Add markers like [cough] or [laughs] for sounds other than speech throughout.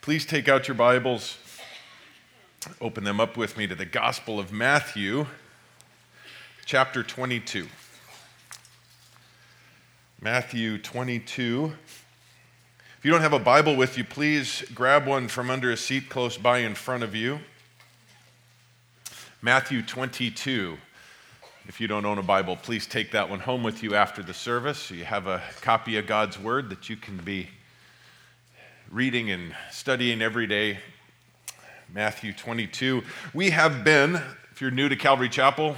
Please take out your Bibles, open them up with me to the Gospel of Matthew, chapter 22. Matthew 22. If you don't have a Bible with you, please grab one from under a seat close by in front of you. Matthew 22. If you don't own a Bible, please take that one home with you after the service. So you have a copy of God's Word that you can be reading and studying every day. Matthew 22. We have been, if you're new to Calvary Chapel,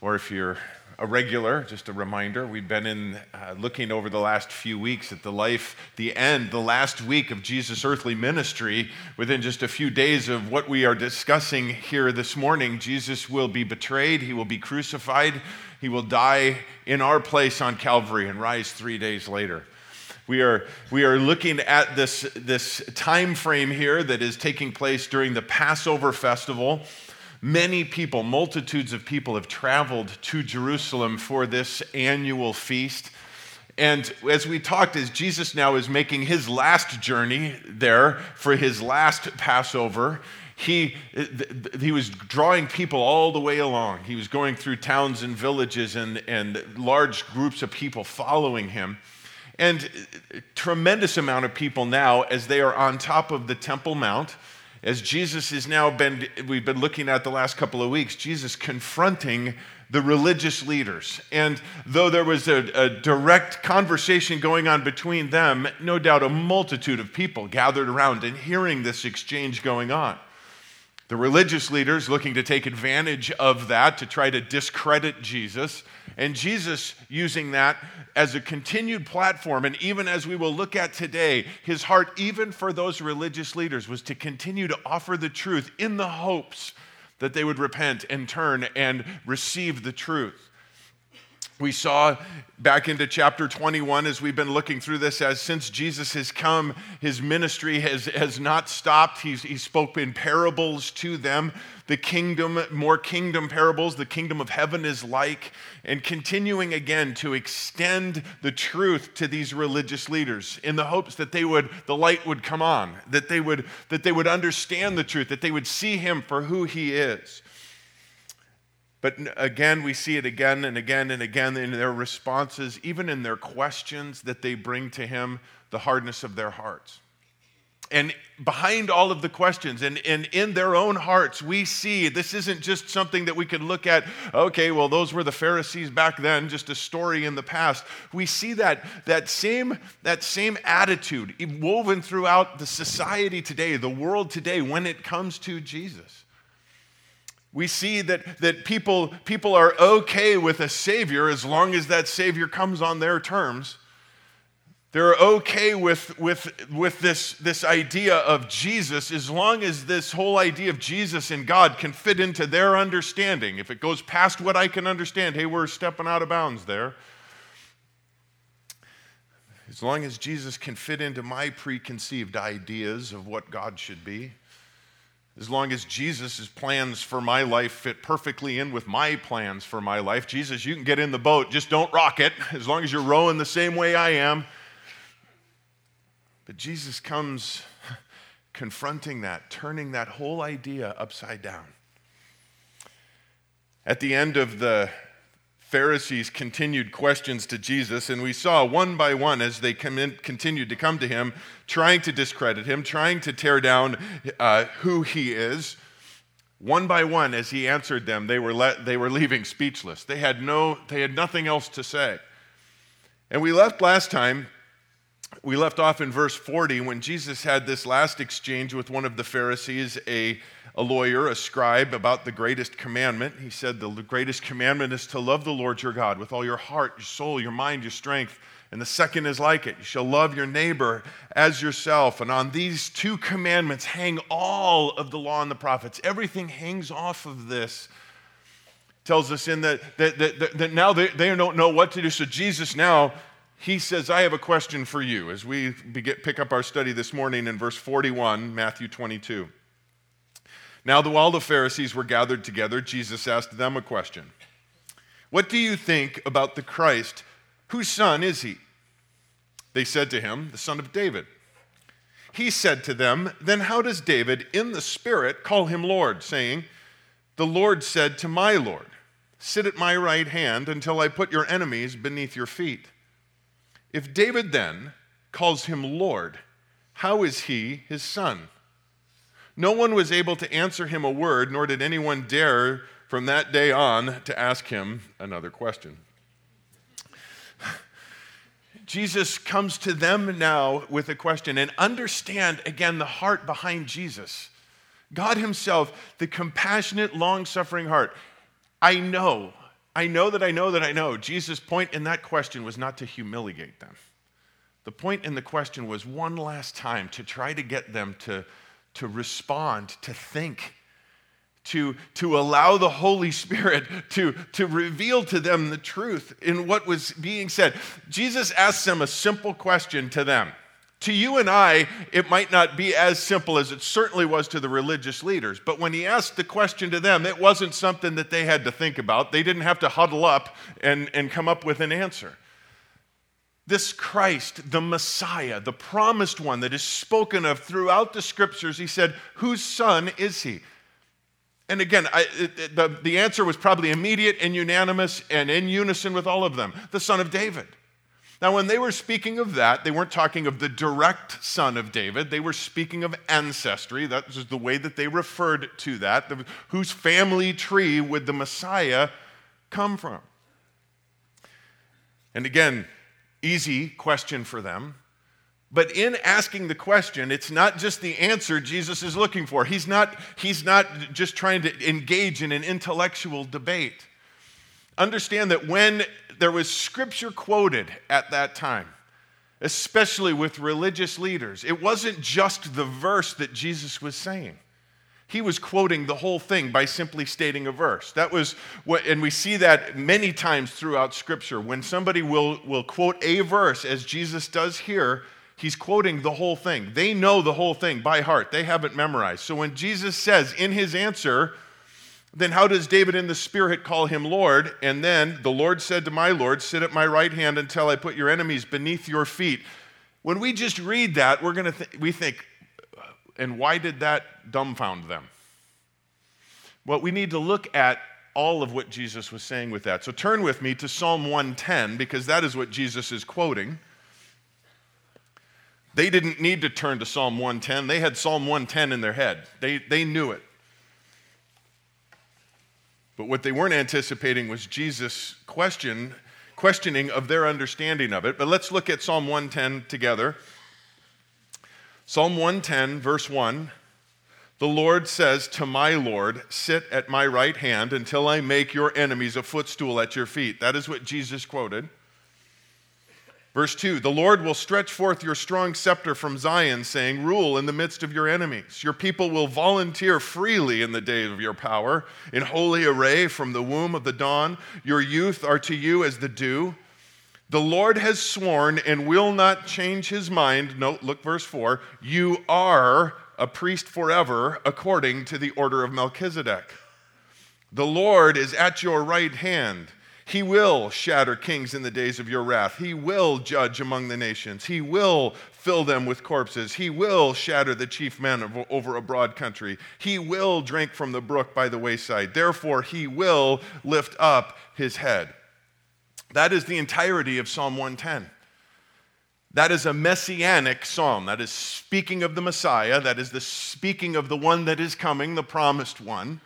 or if you're a regular, just a reminder, we've been in uh, looking over the last few weeks at the life, the end, the last week of Jesus' earthly ministry. Within just a few days of what we are discussing here this morning, Jesus will be betrayed, he will be crucified, he will die in our place on Calvary and rise three days later. We are, we are looking at this, this time frame here that is taking place during the Passover festival. Many people, multitudes of people, have traveled to Jerusalem for this annual feast. And as we talked, as Jesus now is making his last journey there for his last Passover, he, he was drawing people all the way along. He was going through towns and villages and, and large groups of people following him. And tremendous amount of people now, as they are on top of the Temple Mount, as Jesus has now been, we've been looking at the last couple of weeks, Jesus confronting the religious leaders. And though there was a, a, direct conversation going on between them, no doubt a multitude of people gathered around and hearing this exchange going on. The religious leaders looking to take advantage of that to try to discredit Jesus, and Jesus using that as a continued platform. And even as we will look at today, his heart, even for those religious leaders, was to continue to offer the truth in the hopes that they would repent and turn and receive the truth. We saw back into chapter 21 as we've been looking through this, as since Jesus has come, his ministry has, has not stopped. He's, he spoke in parables to them. The kingdom, more kingdom parables, the kingdom of heaven is like, and continuing again to extend the truth to these religious leaders in the hopes that they would, the light would come on, that they would, that they would understand the truth, that they would see him for who he is. But again, we see it again and again and again in their responses, even in their questions that they bring to Him, the hardness of their hearts. And behind all of the questions and, and in their own hearts, we see this isn't just something that we could look at, okay, well, those were the Pharisees back then, just a story in the past. We see that, that, same, that same attitude woven throughout the society today, the world today, when it comes to Jesus. We see that, that people, people are okay with a Savior as long as that Savior comes on their terms. They're okay with, with, with this, this idea of Jesus as long as this whole idea of Jesus and God can fit into their understanding. If it goes past what I can understand, hey, we're stepping out of bounds there. As long as Jesus can fit into my preconceived ideas of what God should be, as long as Jesus' plans for my life fit perfectly in with my plans for my life, Jesus, you can get in the boat, just don't rock it, as long as you're rowing the same way I am. But Jesus comes [laughs] confronting that, turning that whole idea upside down. At the end of the Pharisees continued questions to Jesus, and we saw one by one as they in, continued to come to him, trying to discredit him, trying to tear down uh, who he is. One by one, as he answered them, they were, let, they were leaving speechless. They had, no, they had nothing else to say. And we left last time, we left off in verse 40 when Jesus had this last exchange with one of the Pharisees, a a lawyer, a scribe, about the greatest commandment. He said, The greatest commandment is to love the Lord your God with all your heart, your soul, your mind, your strength. And the second is like it you shall love your neighbor as yourself. And on these two commandments hang all of the law and the prophets. Everything hangs off of this. Tells us in that, that, that, that now they, they don't know what to do. So Jesus now he says, I have a question for you as we begin, pick up our study this morning in verse 41, Matthew 22. Now, while the Pharisees were gathered together, Jesus asked them a question What do you think about the Christ? Whose son is he? They said to him, The son of David. he said to them, Then how does David in the Spirit call him Lord, saying, The Lord said to my Lord, Sit at my right hand until I put your enemies beneath your feet? If David then calls him Lord, how is he his son? No one was able to answer him a word, nor did anyone dare from that day on to ask him another question. Jesus comes to them now with a question and understand again the heart behind Jesus. God Himself, the compassionate, long suffering heart. I know, I know that I know that I know. Jesus' point in that question was not to humiliate them. The point in the question was one last time to try to get them to to respond, to think, to, to allow the Holy Spirit to, to reveal to them the truth in what was being said. Jesus asked them a simple question to them. To you and I, it might not be as simple as it certainly was to the religious leaders, but when he asked the question to them, it wasn't something that they had to think about. They didn't have to huddle up and, and come up with an answer. This Christ, the Messiah, the promised one that is spoken of throughout the scriptures, he said, Whose son is he? And again, I, the, the answer was probably immediate and unanimous and in unison with all of them the son of David. Now, when they were speaking of that, they weren't talking of the direct son of David. They were speaking of ancestry. That was the way that they referred to that. The, whose family tree would the Messiah come from? And again, easy question for them. But in asking the question, it's not just the answer Jesus is looking for. He's not, he's not just trying to engage in an intellectual debate. Understand that when there was scripture quoted at that time, especially with religious leaders, it wasn't just the verse that Jesus was saying. He was quoting the whole thing by simply stating a verse. That was what, and we see that many times throughout Scripture. When somebody will, will quote a verse, as Jesus does here, he's quoting the whole thing. They know the whole thing by heart, they haven't memorized. So when Jesus says in his answer, then how does David in the Spirit call him Lord? And then the Lord said to my Lord, Sit at my right hand until I put your enemies beneath your feet. When we just read that, we're gonna th- we think, uh, and why did that dumbfound them? Well, we need to look at all of what Jesus was saying with that. So turn with me to Psalm 110 because that is what Jesus is quoting. They didn't need to turn to Psalm 110. They had Psalm 110 in their head. They, they knew it. But what they weren't anticipating was Jesus' question, questioning of their understanding of it. But let's look at Psalm 110 together. Psalm 110, verse 1 The Lord says to my Lord, Sit at my right hand until I make your enemies a footstool at your feet. That is what Jesus quoted. Verse 2 The Lord will stretch forth your strong scepter from Zion, saying, Rule in the midst of your enemies. Your people will volunteer freely in the day of your power, in holy array from the womb of the dawn. Your youth are to you as the dew. The Lord has sworn and will not change his mind. Note, look, verse 4 You are a priest forever according to the order of Melchizedek. The Lord is at your right hand. He will shatter kings in the days of your wrath. He will judge among the nations. He will fill them with corpses. He will shatter the chief men over a broad country. He will drink from the brook by the wayside. Therefore, he will lift up his head. That is the entirety of Psalm 110. That is a messianic psalm. That is speaking of the Messiah. That is the speaking of the one that is coming, the promised one.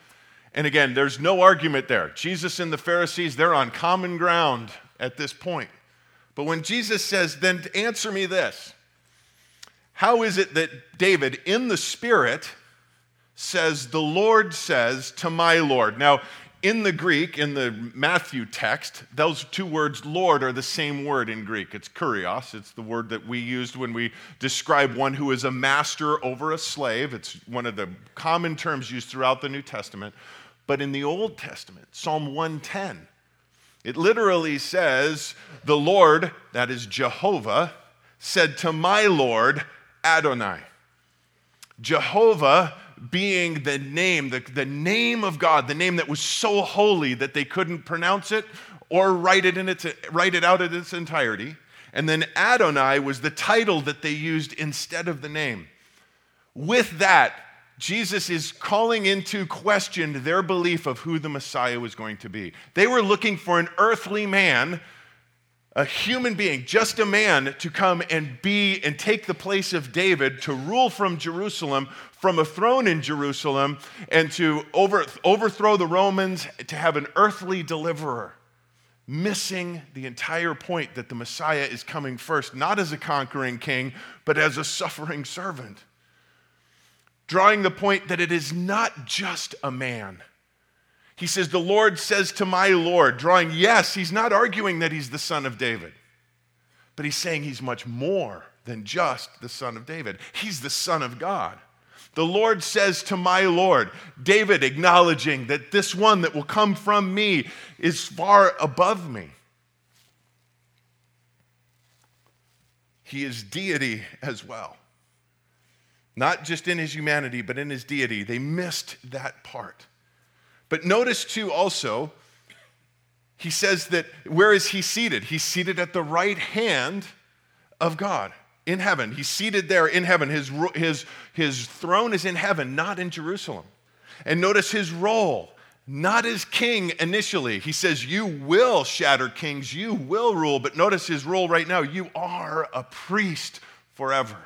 And again, there's no argument there. Jesus and the Pharisees, they're on common ground at this point. But when Jesus says, then answer me this How is it that David, in the Spirit, says, The Lord says to my Lord? Now, in the Greek, in the Matthew text, those two words, Lord, are the same word in Greek. It's kurios. It's the word that we used when we describe one who is a master over a slave. It's one of the common terms used throughout the New Testament. But in the Old Testament, Psalm 110, it literally says, The Lord, that is Jehovah, said to my Lord, Adonai. Jehovah being the name, the, the name of God, the name that was so holy that they couldn't pronounce it or write it, in its, write it out in its entirety. And then Adonai was the title that they used instead of the name. With that, Jesus is calling into question their belief of who the Messiah was going to be. They were looking for an earthly man, a human being, just a man to come and be and take the place of David to rule from Jerusalem, from a throne in Jerusalem, and to over, overthrow the Romans, to have an earthly deliverer missing the entire point that the Messiah is coming first, not as a conquering king, but as a suffering servant. Drawing the point that it is not just a man. He says, The Lord says to my Lord, drawing, yes, he's not arguing that he's the son of David, but he's saying he's much more than just the son of David. He's the son of God. The Lord says to my Lord, David acknowledging that this one that will come from me is far above me. He is deity as well. Not just in his humanity, but in his deity. They missed that part. But notice too, also, he says that where is he seated? He's seated at the right hand of God in heaven. He's seated there in heaven. His, his, his throne is in heaven, not in Jerusalem. And notice his role, not as king initially. He says, You will shatter kings, you will rule. But notice his role right now you are a priest forever.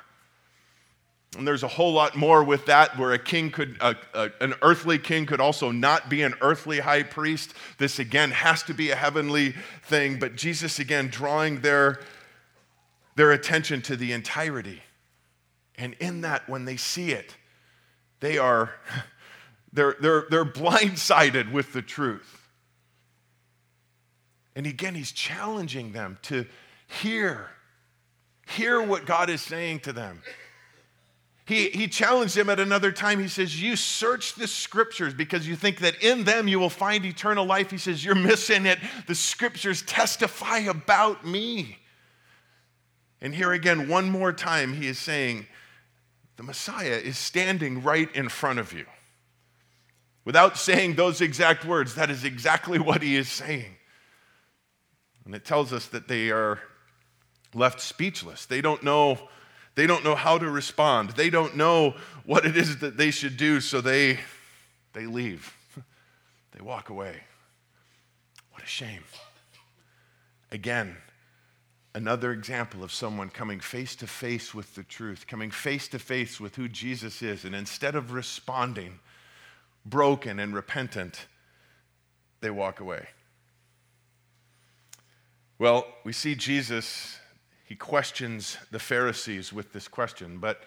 And there's a whole lot more with that, where a king could, a, a, an earthly king could also not be an earthly high priest. This again has to be a heavenly thing. But Jesus, again, drawing their their attention to the entirety. And in that, when they see it, they are [laughs] they're, they're, they're blindsided with the truth. And again, he's challenging them to hear, hear what God is saying to them. He, he challenged them at another time. He says, You search the scriptures because you think that in them you will find eternal life. He says, You're missing it. The scriptures testify about me. And here again, one more time, he is saying, the Messiah is standing right in front of you. Without saying those exact words, that is exactly what he is saying. And it tells us that they are left speechless. They don't know, they don't know how to respond. They don't know what it is that they should do, so they, they leave. [laughs] they walk away. What a shame. Again, another example of someone coming face to face with the truth, coming face to face with who Jesus is, and instead of responding broken and repentant, they walk away. Well, we see Jesus, he questions the Pharisees with this question, but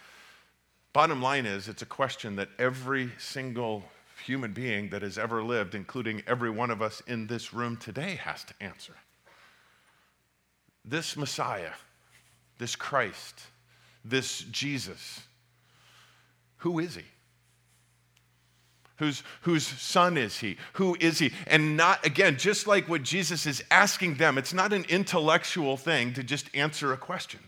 bottom line is it's a question that every single human being that has ever lived, including every one of us in this room today, has to answer this Messiah, this Christ, this Jesus, who is he? Whose, whose son is he? Who is he? And not, again, just like what Jesus is asking them, it's not an intellectual thing to just answer a question.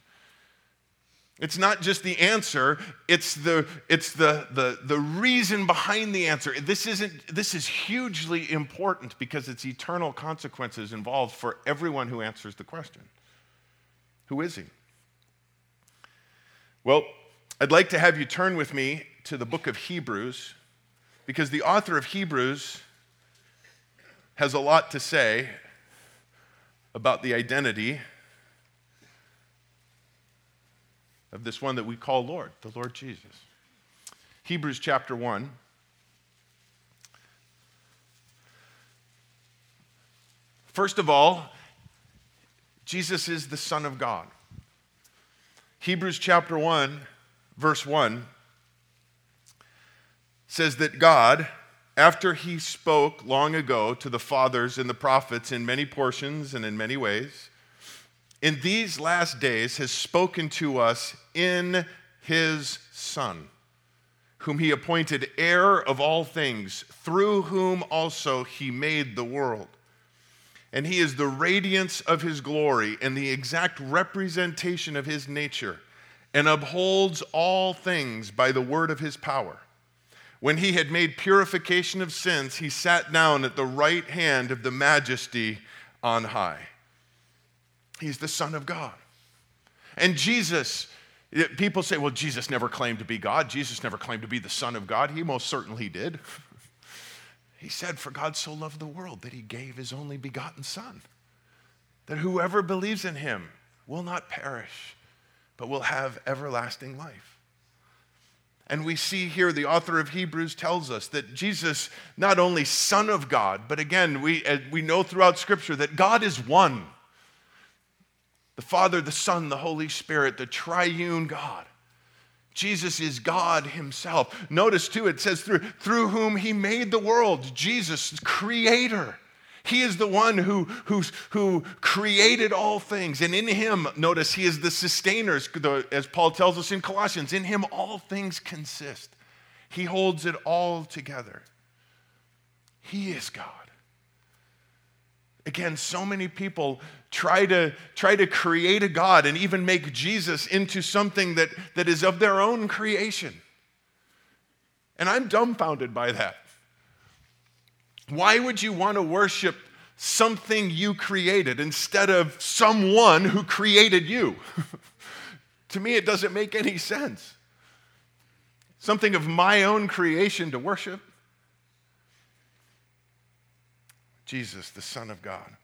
It's not just the answer, it's the, it's the, the, the reason behind the answer. This, isn't, this is hugely important because it's eternal consequences involved for everyone who answers the question. Who is he? Well, I'd like to have you turn with me to the book of Hebrews because the author of Hebrews has a lot to say about the identity of this one that we call Lord, the Lord Jesus. Hebrews chapter 1. First of all, Jesus is the Son of God. Hebrews chapter 1, verse 1 says that God, after he spoke long ago to the fathers and the prophets in many portions and in many ways, in these last days has spoken to us in his Son, whom he appointed heir of all things, through whom also he made the world and he is the radiance of his glory and the exact representation of his nature, and upholds all things by the word of his power. When he had made purification of sins, he sat down at the right hand of the majesty on high. He's the Son of God. And Jesus, people say, well, Jesus never claimed to be God. Jesus never claimed to be the Son of God. He most certainly did. [laughs] he said, For God so loved the world that he gave his only begotten Son, that whoever believes in him will not perish, but will have everlasting life. And we see here the author of Hebrews tells us that Jesus, not only Son of God, but again, we, uh, we know throughout Scripture that God is one the Father, the Son, the Holy Spirit, the triune God. Jesus is God Himself. Notice too, it says through, through whom He made the world, Jesus, creator. He is the one who, who, who created all things. And in him, notice, he is the sustainer, as Paul tells us in Colossians. In him, all things consist. He holds it all together. He is God. Again, so many people try to, try to create a God and even make Jesus into something that, that is of their own creation. And I'm dumbfounded by that. Why would you want to worship something you created instead of someone who created you? [laughs] to me, it doesn't make any sense. Something of my own creation to worship. Jesus, the Son of God.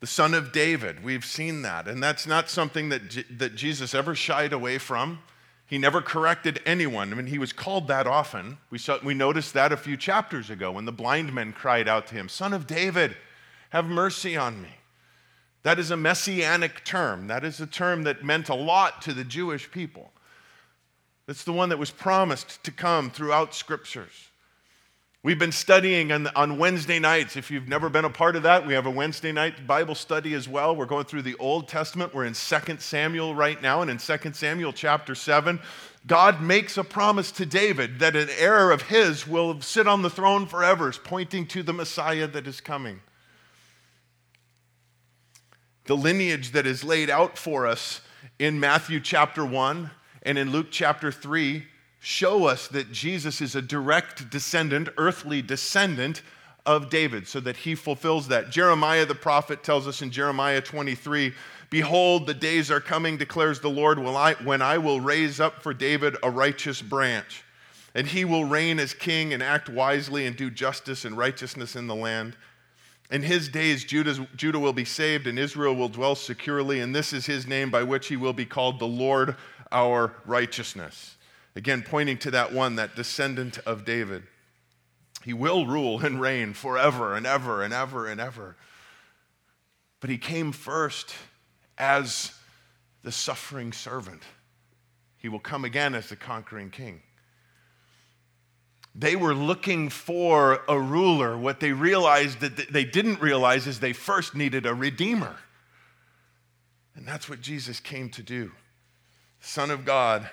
The Son of David, we've seen that. And that's not something that, J- that Jesus ever shied away from. He never corrected anyone. I mean, he was called that often. We, saw, we noticed that a few chapters ago when the blind men cried out to him, Son of David, have mercy on me. That is a messianic term. That is a term that meant a lot to the Jewish people. That's the one that was promised to come throughout scriptures. We've been studying on, on, Wednesday nights. If you've never been a part of that, we have a Wednesday night Bible study as well. We're going through the Old Testament. We're in 2 Samuel right now, and in 2 Samuel chapter 7, God makes a promise to David that an heir of his will sit on the throne forever, pointing to the Messiah that is coming. The lineage that is laid out for us in Matthew chapter 1 and in Luke chapter 3 show us that Jesus is a direct descendant, earthly descendant of David, so that he fulfills that. Jeremiah the prophet tells us in Jeremiah 23 Behold, the days are coming, declares the Lord, when I will raise up for David a righteous branch, and he will reign as king and act wisely and do justice and righteousness in the land. In his days, Judah, Judah will be saved and Israel will dwell securely, and this is his name by which he will be called the Lord our righteousness. Again, pointing to that one, that descendant of David. He will rule and reign forever and ever and ever and ever. But he came first as the suffering servant. He will come again as the conquering king. They were looking for a ruler. What they realized that they didn't realize is they first needed a redeemer. And that's what Jesus came to do. Son of God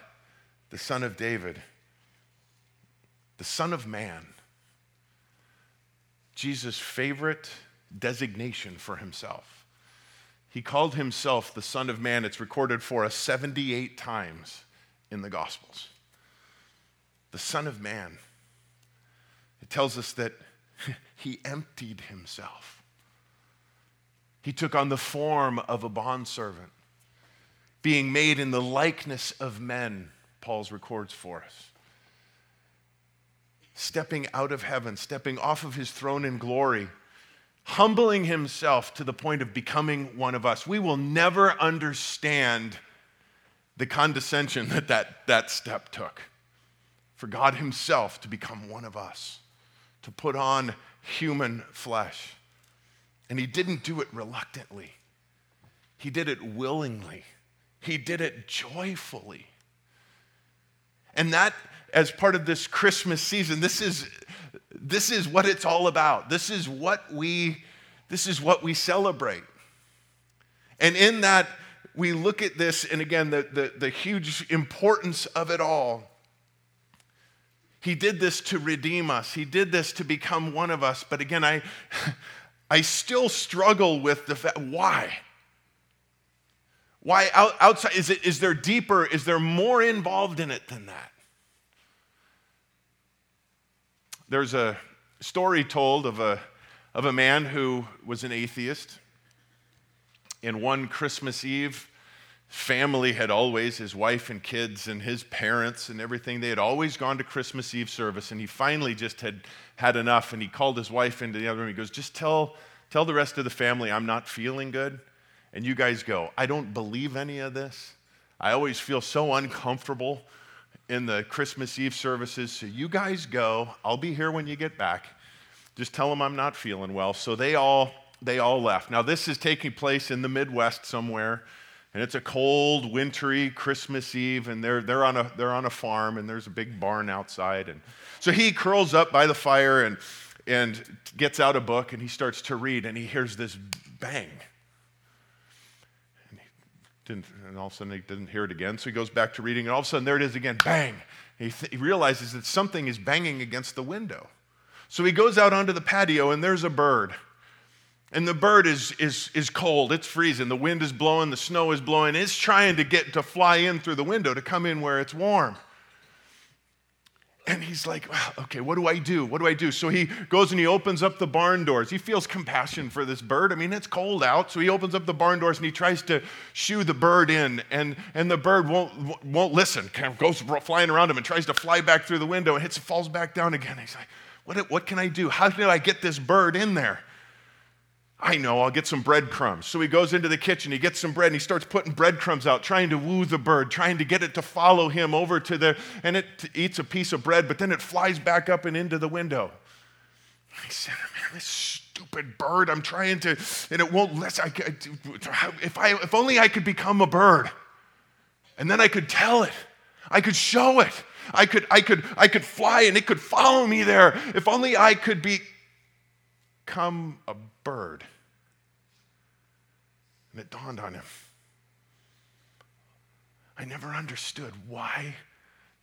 the Son of David, the Son of Man, Jesus' favorite designation for himself. He called himself the Son of Man. It's recorded for us 78 times in the Gospels. The Son of Man. It tells us that [laughs] he emptied himself. He took on the form of a bondservant, being made in the likeness of men Paul's records for us. Stepping out of heaven, stepping off of his throne in glory, humbling himself to the point of becoming one of us. We will never understand the condescension that that, that step took. For God Himself to become one of us, to put on human flesh. And He didn't do it reluctantly, He did it willingly, He did it joyfully. And that, as part of this Christmas season, this is, this is what it's all about. This is what we, this is what we celebrate. And in that, we look at this, and again, the, the, the huge importance of it all. He did this to redeem us. He did this to become one of us. But again, I, [laughs] I still struggle with the fact why? Why out, outside? Is, it, is there deeper? Is there more involved in it than that? There's a story told of a, of a man who was an atheist. And one Christmas Eve, family had always, his wife and kids and his parents and everything, they had always gone to Christmas Eve service. And he finally just had had enough. And he called his wife into the other room. He goes, Just tell, tell the rest of the family I'm not feeling good. And you guys go, I don't believe any of this. I always feel so uncomfortable in the Christmas Eve services. So you guys go. I'll be here when you get back. Just tell them I'm not feeling well. So they all they all left. Now this is taking place in the Midwest somewhere, and it's a cold, wintry Christmas Eve, and they're they're on a they're on a farm, and there's a big barn outside, and so he curls up by the fire and and gets out a book and he starts to read, and he hears this bang. And, didn't, and all of a sudden he didn't hear it again, so he goes back to reading, and all of a sudden there it is again, bang. He, th- he realizes that something is banging against the window. So he goes out onto the patio, and there's a bird. And the bird is, is, is cold, it's freezing, the wind is blowing, the snow is blowing. It's trying to get to fly in through the window to come in where it's warm. And he's like, okay, what do I do? What do I do? So he goes and he opens up the barn doors. He feels compassion for this bird. I mean, it's cold out. So he opens up the barn doors and he tries to shoo the bird in. And, and the bird won't, won't listen, kind of goes flying around him and tries to fly back through the window and hits, falls back down again. He's like, what, what can I do? How did I get this bird in there? I know, I'll get some breadcrumbs. So he goes into the kitchen, he gets some bread, and he starts putting breadcrumbs out, trying to woo the bird, trying to get it to follow him over to the, and it eats a piece of bread, but then it flies back up and into the window. He said, man, this stupid bird, I'm trying to, and it won't let, I, if, I, if only I could become a bird, and then I could tell it, I could show it, I could, I could, I could fly and it could follow me there. If only I could be, become a bird. And it dawned on him. I never understood why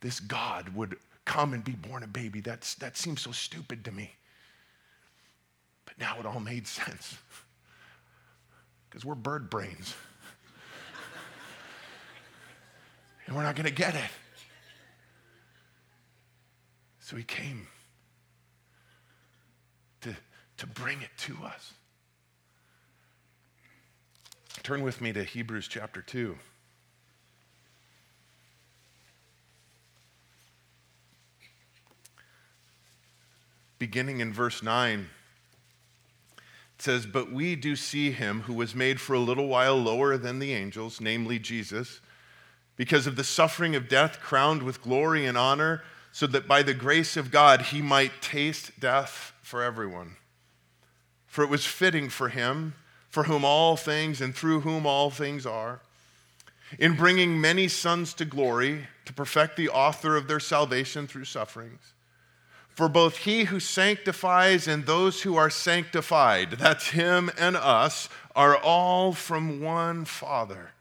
this God would come and be born a baby. That's, that seems so stupid to me. But now it all made [laughs] sense. Because we're bird brains. and we're not going to get it. So he came to, to bring it to us. Turn with me to Hebrews chapter 2. Beginning in verse 9, it says, But we do see him who was made for a little while lower than the angels, namely Jesus, because of the suffering of death, crowned with glory and honor, so that by the grace of God he might taste death for everyone. For it was fitting for him for whom all things and through whom all things are, in bringing many sons to glory, to perfect the author of their salvation through sufferings. For both he who sanctifies and those who are sanctified, that's him and us, are all from one Father.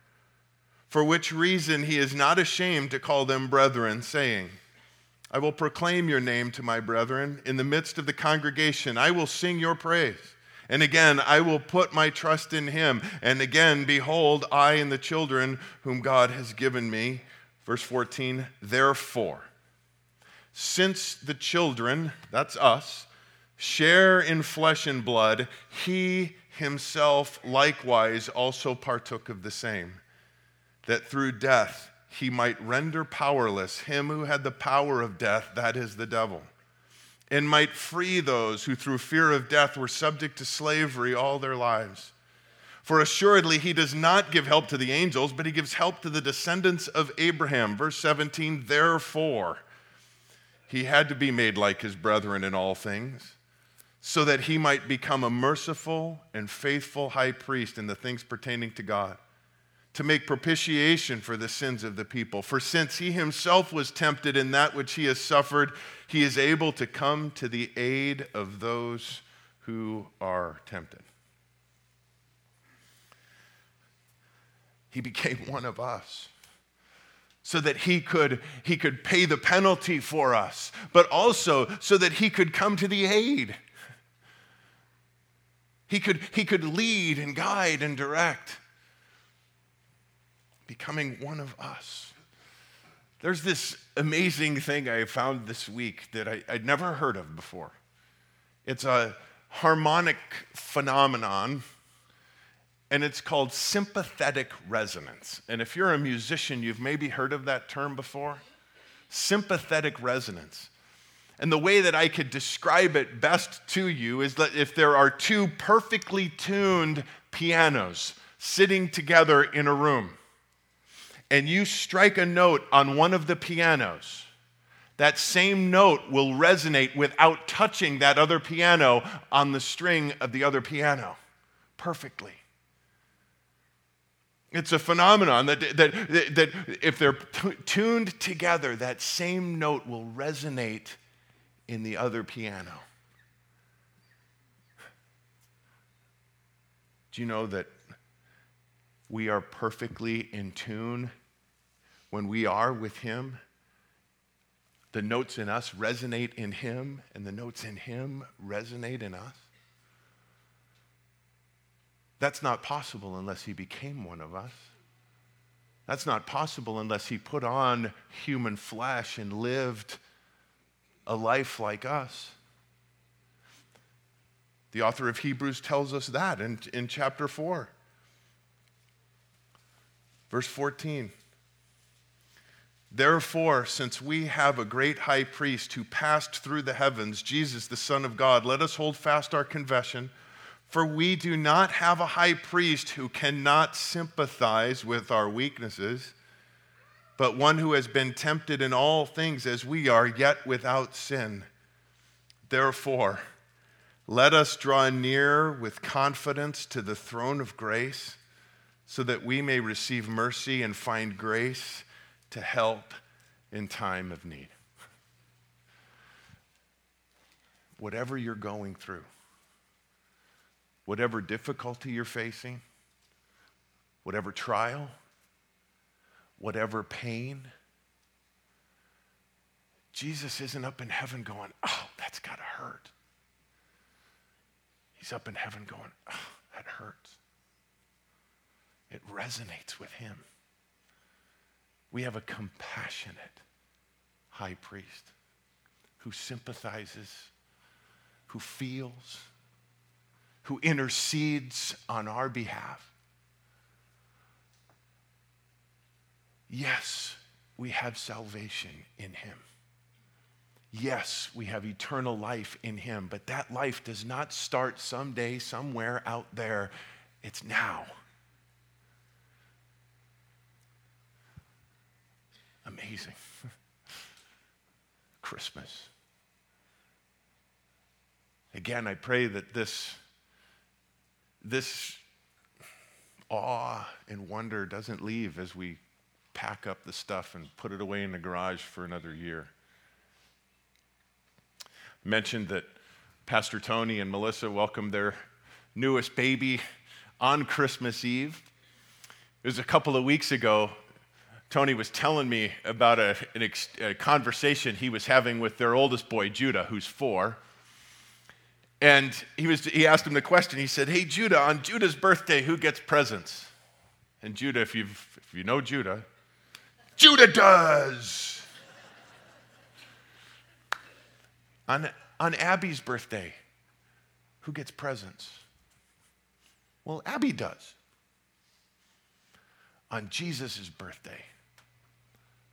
For which reason he is not ashamed to call them brethren, saying, I will proclaim your name to my brethren. In the midst of the congregation, I will sing your praise. And again, I will put my trust in him. And again, behold, I and the children whom God has given me. Verse 14, therefore, since the children, that's us, share in flesh and blood, he himself likewise also partook of the same, that through death he might render powerless him who had the power of death, that is the devil and might free those who through fear of death were subject to slavery all their lives. For assuredly, he does not give help to the angels, but he gives help to the descendants of Abraham. Verse 17, therefore, he had to be made like his brethren in all things, so that he might become a merciful and faithful high priest in the things pertaining to God to make propitiation for the sins of the people. For since he himself was tempted in that which he has suffered, he is able to come to the aid of those who are tempted. He became [laughs] one of us so that he could, he could pay the penalty for us, but also so that he could come to the aid. He could, he could lead and guide and direct becoming one of us. There's this amazing thing I found this week that I, would never heard of before. It's a harmonic phenomenon, and it's called sympathetic resonance. And if you're a musician, you've maybe heard of that term before sympathetic resonance. And the way that I could describe it best to you is that if there are two perfectly tuned pianos sitting together in a room, and you strike a note on one of the pianos, that same note will resonate without touching that other piano on the string of the other piano perfectly. It's a phenomenon that, that, that, if they're t- tuned together, that same note will resonate in the other piano. Do you know that we are perfectly in tune when we are with Him? The notes in us resonate in Him, and the notes in Him resonate in us. That's not possible unless He became one of us. That's not possible unless He put on human flesh and lived a life like us. The author of Hebrews tells us that in, in chapter 4, verse 14. Therefore, since we have a great high priest who passed through the heavens, Jesus, the Son of God, let us hold fast our confession. For we do not have a high priest who cannot sympathize with our weaknesses but one who has been tempted in all things as we are, yet without sin. Therefore, let us draw near with confidence to the throne of grace so that we may receive mercy and find grace to help in time of need. Whatever you're going through, whatever difficulty you're facing, whatever trial, whatever pain. Jesus isn't up in heaven going, oh, that's got to hurt. He's up in heaven going, oh, that hurts. It resonates with him. We have a compassionate high priest who sympathizes, who feels, who intercedes on our behalf. Yes, we have salvation in him. Yes, we have eternal life in him, but that life does not start someday, somewhere out there. It's now. Amazing. Christmas. Again, I pray that this, this awe and wonder doesn't leave as we pack up the stuff and put it away in the garage for another year. Mentioned that Pastor Tony and Melissa welcomed their newest baby on Christmas Eve. It was a couple of weeks ago. Tony was telling me about a, ex, a conversation he was having with their oldest boy, Judah, who's four. And he, was, he asked him the question. He said, Hey, Judah, on Judah's birthday, who gets presents? And Judah, if, you've, if you know Judah, Judah does. on, on Abby's birthday, who gets presents? Well, Abby does. On Jesus' birthday,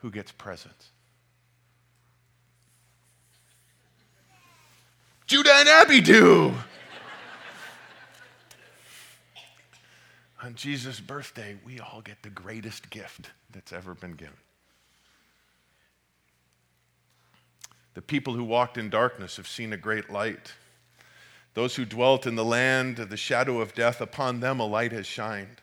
who gets presents? Judah and Abby do. on Jesus' birthday, we all get the greatest gift that's ever been given. The people who walked in darkness have seen a great light. Those who dwelt in the land of the shadow of death, upon them a light has shined.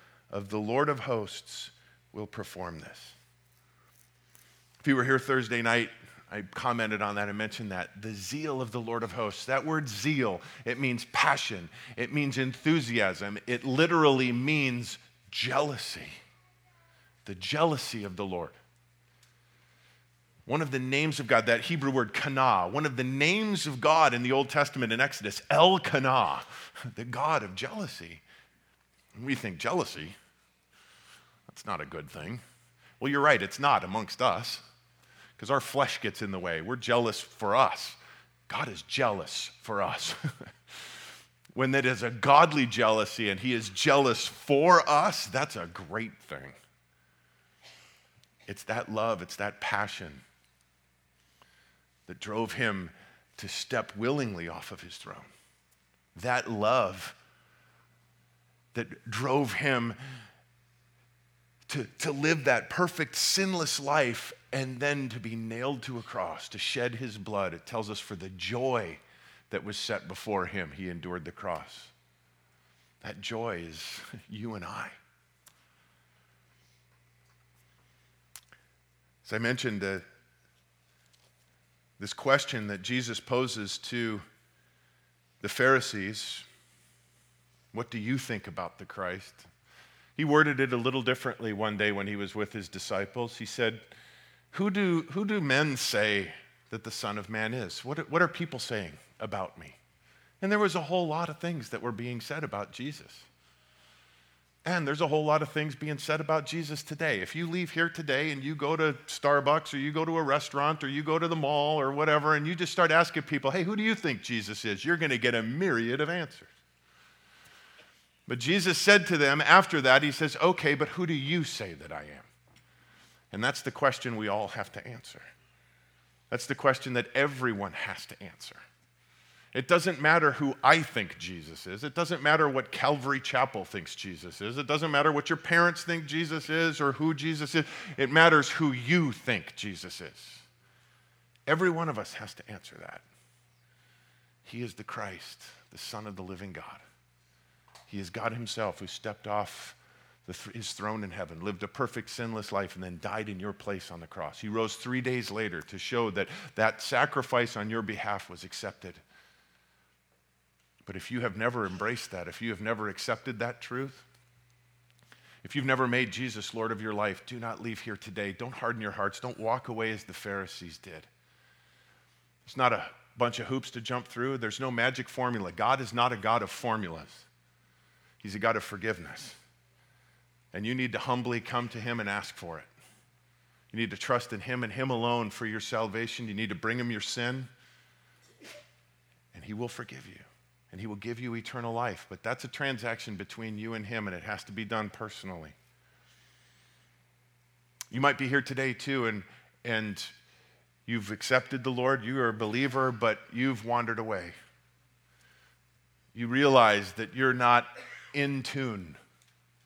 of the Lord of hosts will perform this. If you were here Thursday night, I commented on that and mentioned that. The zeal of the Lord of hosts. That word zeal, it means passion, it means enthusiasm, it literally means jealousy. The jealousy of the Lord. One of the names of God, that Hebrew word kana, one of the names of God in the Old Testament in Exodus, El Kana, [laughs] the God of jealousy. We think jealousy, that's not a good thing. Well, you're right, it's not amongst us because our flesh gets in the way. We're jealous for us. God is jealous for us. [laughs] when that is a godly jealousy and He is jealous for us, that's a great thing. It's that love, it's that passion that drove him to step willingly off of his throne. That love that drove him to, to live that perfect, sinless life and then to be nailed to a cross, to shed his blood. It tells us for the joy that was set before him, he endured the cross. That joy is [laughs] you and I. As I mentioned, uh, this question that Jesus poses to the Pharisees What do you think about the Christ? He worded it a little differently one day when he was with his disciples. He said, Who do, who do men say that the Son of Man is? What, what are people saying about me? And there was a whole lot of things that were being said about Jesus. And there's a whole lot of things being said about Jesus today. If you leave here today and you go to Starbucks or you go to a restaurant or you go to the mall or whatever and you just start asking people, hey, who do you think Jesus is? You're going to get a myriad of answers. But Jesus said to them after that, He says, okay, but who do you say that I am? And that's the question we all have to answer. That's the question that everyone has to answer. It doesn't matter who I think Jesus is. It doesn't matter what Calvary Chapel thinks Jesus is. It doesn't matter what your parents think Jesus is or who Jesus is. It matters who you think Jesus is. Every one of us has to answer that. He is the Christ, the Son of the living God. He is God Himself who stepped off th- His throne in heaven, lived a perfect, sinless life, and then died in your place on the cross. He rose three days later to show that that sacrifice on your behalf was accepted but if you have never embraced that, if you have never accepted that truth, if you've never made Jesus Lord of your life, do not leave here today. Don't harden your hearts. Don't walk away as the Pharisees did. It's not a bunch of hoops to jump through, there's no magic formula. God is not a God of formulas, He's a God of forgiveness. And you need to humbly come to Him and ask for it. You need to trust in Him and Him alone for your salvation. You need to bring Him your sin, and He will forgive you and he will give you eternal life. But that's a transaction between you and him, and it has to be done personally. You might be here today too, and, and you've accepted the Lord, you are a believer, but you've wandered away. You realize that you're not in tune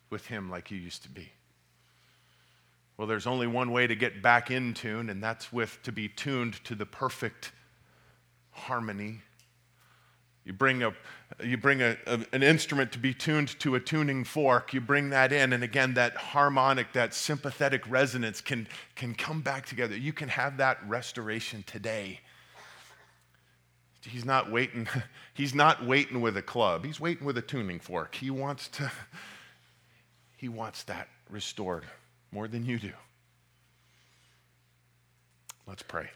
with him like you used to be. Well, there's only one way to get back in tune, and that's with to be tuned to the perfect harmony you bring, a, you bring a, a, an instrument to be tuned to a tuning fork, you bring that in, and again, that harmonic, that sympathetic resonance can, can come back together. You can have that restoration today. He's not waiting, [laughs] he's not waiting with a club. He's waiting with a tuning fork. He wants to, [laughs] he wants that restored more than you do. Let's pray.